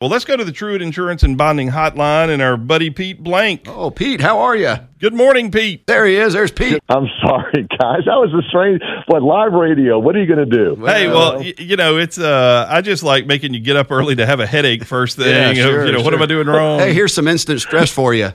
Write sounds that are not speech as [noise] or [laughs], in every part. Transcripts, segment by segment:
Well, let's go to the Truitt Insurance and Bonding Hotline and our buddy Pete Blank. Oh, Pete, how are you? Good morning, Pete. There he is. There's Pete. I'm [laughs] sorry, guys. That was a strange. What live radio? What are you going to do? hey, well, y- you know, it's uh, I just like making you get up early to have a headache first thing. Yeah, sure, you know, what am I doing wrong? Hey, here's some instant stress for you.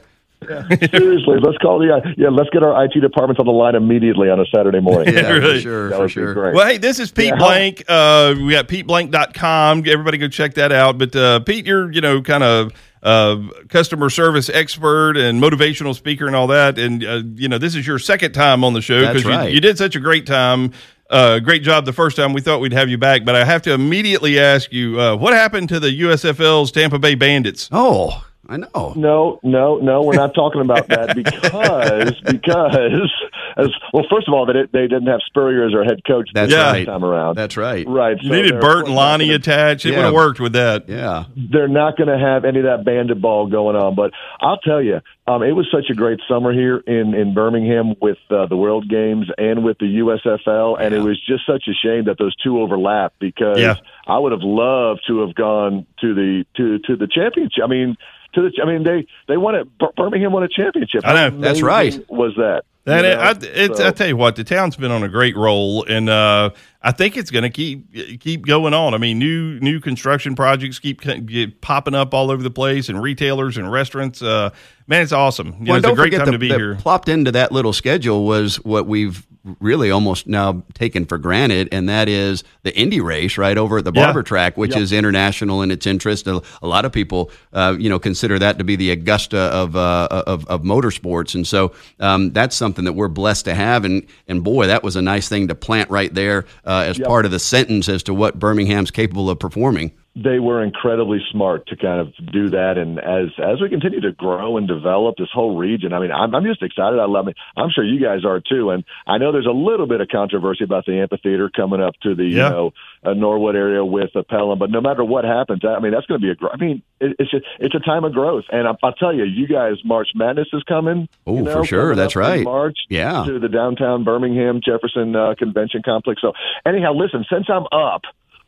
[laughs] Seriously, let's call the uh, yeah. Let's get our IT departments on the line immediately on a Saturday morning. Yeah, for Really? sure, that for would sure. be great. Well, hey, this is Pete Yeah, Blank. Uh, we got PeteBlank.com. Everybody go check that out. But uh, Pete, you're you know kind of uh, customer service expert and motivational speaker and all that. And uh, you know this is your second time on the show That's you, you did such a great time. Uh, great job the first time. We thought we'd have you back, but I have to immediately ask you uh, what happened to the USFL's Tampa Bay Bandits? Oh, I know. No, no, no. We're not talking about that [laughs] because because as well. First of all, that it, they didn't have Spurrier as our head coach That's this right. time around. That's right. right. You so needed they're- Burt and Loni they're- attached. It Yeah. would have worked with that. Yeah. they're not going to have any of that bandit ball going on. But I'll tell you, um, it was such a great summer here in in Birmingham with uh, the World Games and with the USFL, and it was just such a shame that those two overlap because Yeah. I would have loved to have gone to the to to the championship. I mean. To the, I mean, they they won it. Birmingham won a championship. I know. That's right. Was that? And You it, know? I, it's, So- I tell you what, the town's been on a great roll, and uh, I think it's going to keep keep going on. I mean, new new construction projects keep c- get popping up all over the place, and retailers and restaurants. Uh, man, it's awesome. You know, it's a great time the, to be here. plopped into that little schedule was what we've really almost now taken for granted, and that is the Indy race right over at the Yeah. Barber Track, which is international in its interest. A, a lot of people, uh, you know, consider that to be the Augusta of uh, of, of motorsports, and so um, that's something that we're blessed to have. And and boy, that was a nice thing to plant right there uh, as part of the sentence as to what Birmingham's capable of performing. They were incredibly smart to kind of do that. And as as we continue to grow and develop this whole region, I mean, I'm, I'm just excited. I love it. I'm sure you guys are too. And I know there's a little bit of controversy about the amphitheater coming up to the Yeah. you know uh, Norwood area with uh, Pelham. But no matter what happens, I mean, that's going to be a. gr- I mean, it, it's just, it's a time of growth. And I, I'll tell you, you guys, March Madness is coming. Oh, you for sure. That's right. March. Yeah. To the downtown Birmingham Jefferson uh, Convention Complex. So anyhow, listen, since I'm up.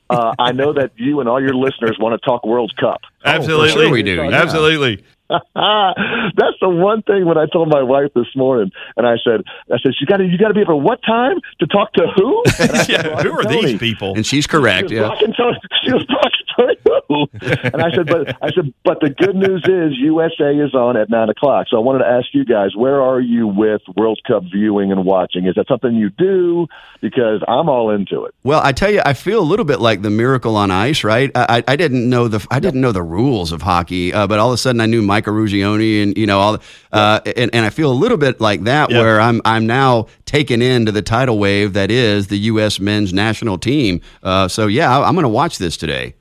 Uh, I know that you and all your listeners want to talk World Cup. [laughs] Absolutely, sure we do, yeah. Absolutely. [laughs] That's the one thing when I told my wife this morning, and I said, I said, you got to, you got to be able what time to talk to who? [laughs] And I said, yeah, "Brock who are Tony." these people? And she's correct. She Yeah. Brock and Tony. She was Brock [laughs] and And I said, but I said, but the good news is USA is on at nine o'clock. So I wanted to ask you guys, where are you with World Cup viewing and watching? Is that something you do? Because I'm all into it. Well, I tell you, I feel a little bit like the miracle on ice, right? I, I I didn't know the I didn't know the rules of hockey, uh, but all of a sudden I knew Mike Eruzione and you know all, uh, and and I feel a little bit like that Yeah. where I'm I'm now taken into the tidal wave that is the U.S. men's national team. Uh, so yeah, I, I'm going to watch this today.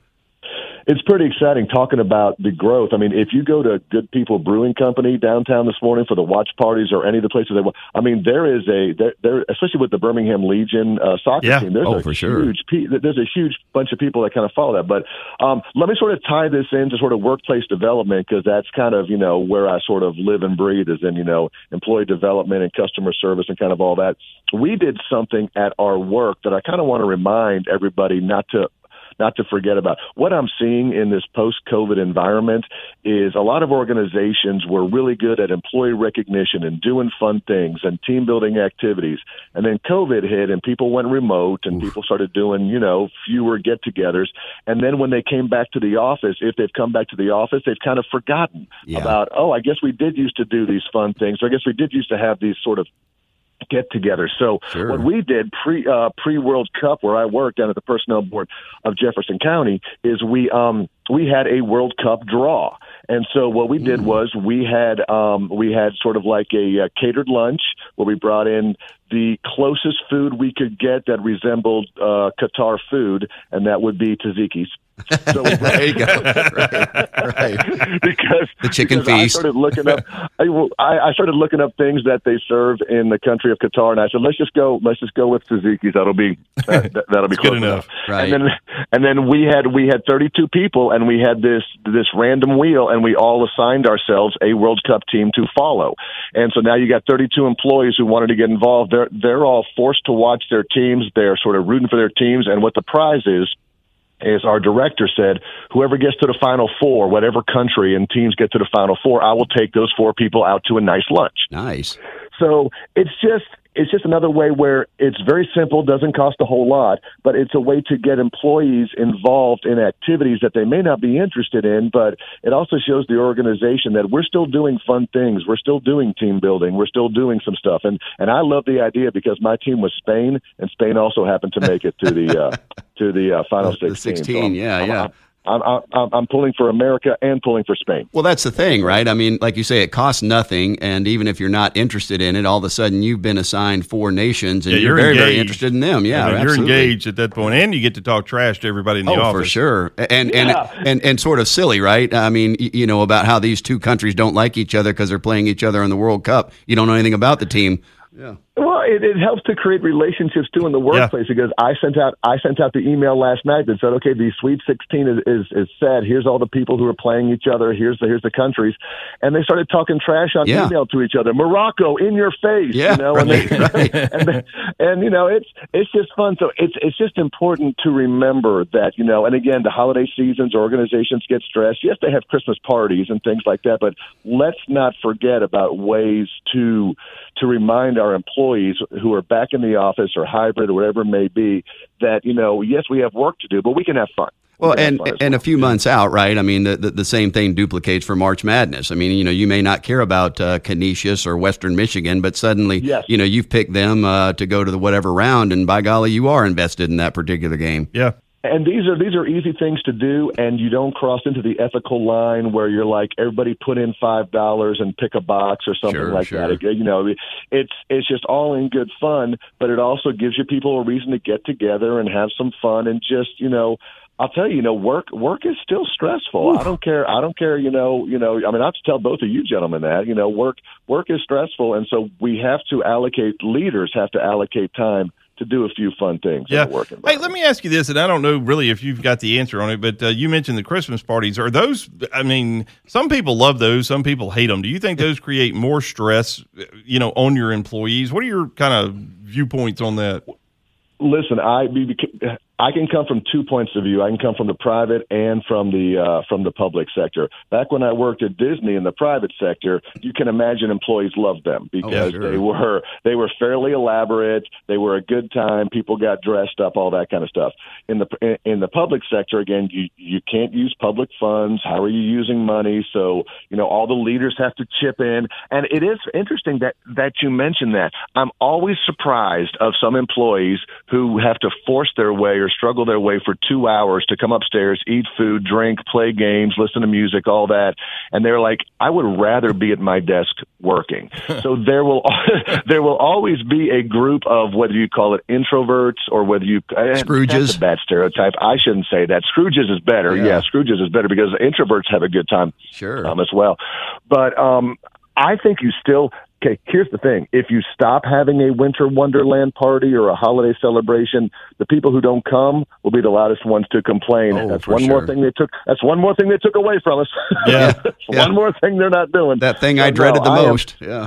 It's pretty exciting talking about the growth. I mean, if you go to Good People Brewing Company downtown this morning for the watch parties or any of the places they want, I mean, there is a there, there especially with the Birmingham Legion uh, soccer Yeah. team. There's Oh, a for sure. huge pe- there's a huge bunch of people that kind of follow that. But um, let me sort of tie this into sort of workplace development because that's kind of you know where I sort of live and breathe is in you know employee development and customer service and kind of all that. We did something at our work that I kind of want to remind everybody not to not to forget about. What I'm seeing in this post COVID environment is a lot of organizations were really good at employee recognition and doing fun things and team building activities. And then COVID hit and people went remote and people started doing, you know, fewer get togethers. And then when they came back to the office, if they've come back to the office, they've kind of forgotten Yeah. about, oh, I guess we did used to do these fun things. Or I guess we did used to have these sort of get together. So Sure. what we did pre uh, pre World Cup, where I worked down at the personnel board of Jefferson County, is we um, we had a World Cup draw. And so what we did was we had um, we had sort of like a, uh catered lunch where we brought in the closest food we could get that resembled uh, Qatar food, and that would be Taziki's. [laughs] So we [laughs] There you go. right, right. [laughs] because The chicken because I feast. started looking up. I, well, I, I started looking up things that they serve in the country of Qatar, and I said, let's just go. Let's just go with Taziki's. That'll be that, that- that'll be It's good close enough. Right. And then and then we had we had 32 people, and we had this this random wheel, and we all assigned ourselves a World Cup team to follow. And so now you got 32 employees who wanted to get involved. They're they're all forced to watch their teams. They're sort of rooting for their teams, and what the prize is is our director said, whoever gets to the final four, whatever country and teams get to the final four, I will take those four people out to a nice lunch. Nice. So it's just it's just another way where it's very simple, doesn't cost a whole lot, but it's a way to get employees involved in activities that they may not be interested in, but it also shows the organization that we're still doing fun things. We're still doing team building. We're still doing some stuff. And and I love the idea because my team was Spain and Spain also happened to make it to the uh, [laughs] to the uh, final 16. The 16, So I'm- yeah, I'm- yeah. I'm, I'm, I'm, I'm pulling for America and pulling for Spain. Well, that's the thing, right? I mean, like you say, it costs nothing, and even if you're not interested in it, all of a sudden you've been assigned four nations, and Yeah, you're, you're very, very interested in them. Yeah, I mean, you're engaged at that point, and you get to talk trash to everybody in the Oh, office. for sure, and Yeah. and and and sort of silly, right? I mean, you know about how these two countries don't like each other because they're playing each other in the World Cup. You don't know anything about the team. Yeah. Well, it, it helps to create relationships too in the workplace because I sent out I sent out the email last night that said, okay, the Sweet 16 is, is is set. Here's all the people who are playing each other. Here's the here's the countries, and they started talking trash on Yeah. email to each other. Morocco in your face, Yeah, you know, and, they, [laughs] right. and, they- and you know it's it's just fun. So it's it's just important to remember that you know. And again, the holiday seasons, organizations get stressed. Yes, they have Christmas parties and things like that, but let's not forget about ways to to remind our employees who are back in the office or hybrid or whatever it may be that you know yes we have work to do but we can have fun Well, can and fun and a few months out, right? I mean, the, the the same thing duplicates for March Madness. I mean, you know, you may not care about uh, Canisius or Western Michigan, but suddenly, Yes. you know, you've picked them uh, to go to the whatever round, and by golly, you are invested in that particular game. Yeah. And these are these are easy things to do and you don't cross into the ethical line where you're like everybody put in five dollars and pick a box or something Sure, like sure. that you know it's it's just all in good fun but it also gives you people a reason to get together and have some fun and just you know I'll tell you, you know, work work is still stressful. I don't care. I don't care. You know, you know. I mean, I have to tell both of you gentlemen that. You know, work work is stressful, and so we have to allocate. Leaders have to allocate time to do a few fun things. Yeah. In the work Hey, let me ask you this, and I don't know really if you've got the answer on it, but uh, you mentioned the Christmas parties. Are those? I mean, some people love those, some people hate them. Do you think those create more stress, uh, you know, on your employees? What are your kind of viewpoints on that? listen, I be- beca- I can come from two points of view. I can come from the private and from the uh, from the public sector. Back when I worked at Disney in the private sector, you can imagine employees loved them because sure. they were they were fairly elaborate. They were a good time. People got dressed up, all that kind of stuff. In the in the public sector, again, you you can't use public funds. How are you using money? So you know all the leaders have to chip in, and it is interesting that that you mentioned that. I'm always surprised of some employees who have to force their way or struggle their way for two hours to come upstairs, eat food, drink, play games, listen to music, all that, and they're like, I would rather be at my desk working. [laughs] so there will [laughs] there will always be a group of whether you call it introverts or whether you eh, Scrooges. That's a bad stereotype. I shouldn't say that. Scrooges is better. Yeah. Yeah, Scrooges is better because introverts have a good time Sure. um, as well. But um, I think you still. Okay, here's the thing. If you stop having a winter wonderland party or a holiday celebration, the people who don't come will be the loudest ones to complain. Oh, that's one sure. more thing they took. That's one more thing they took away from us. Yeah. [laughs] Yeah. one more thing they're not doing. that thing I But no, dreaded the I am- most. yeah.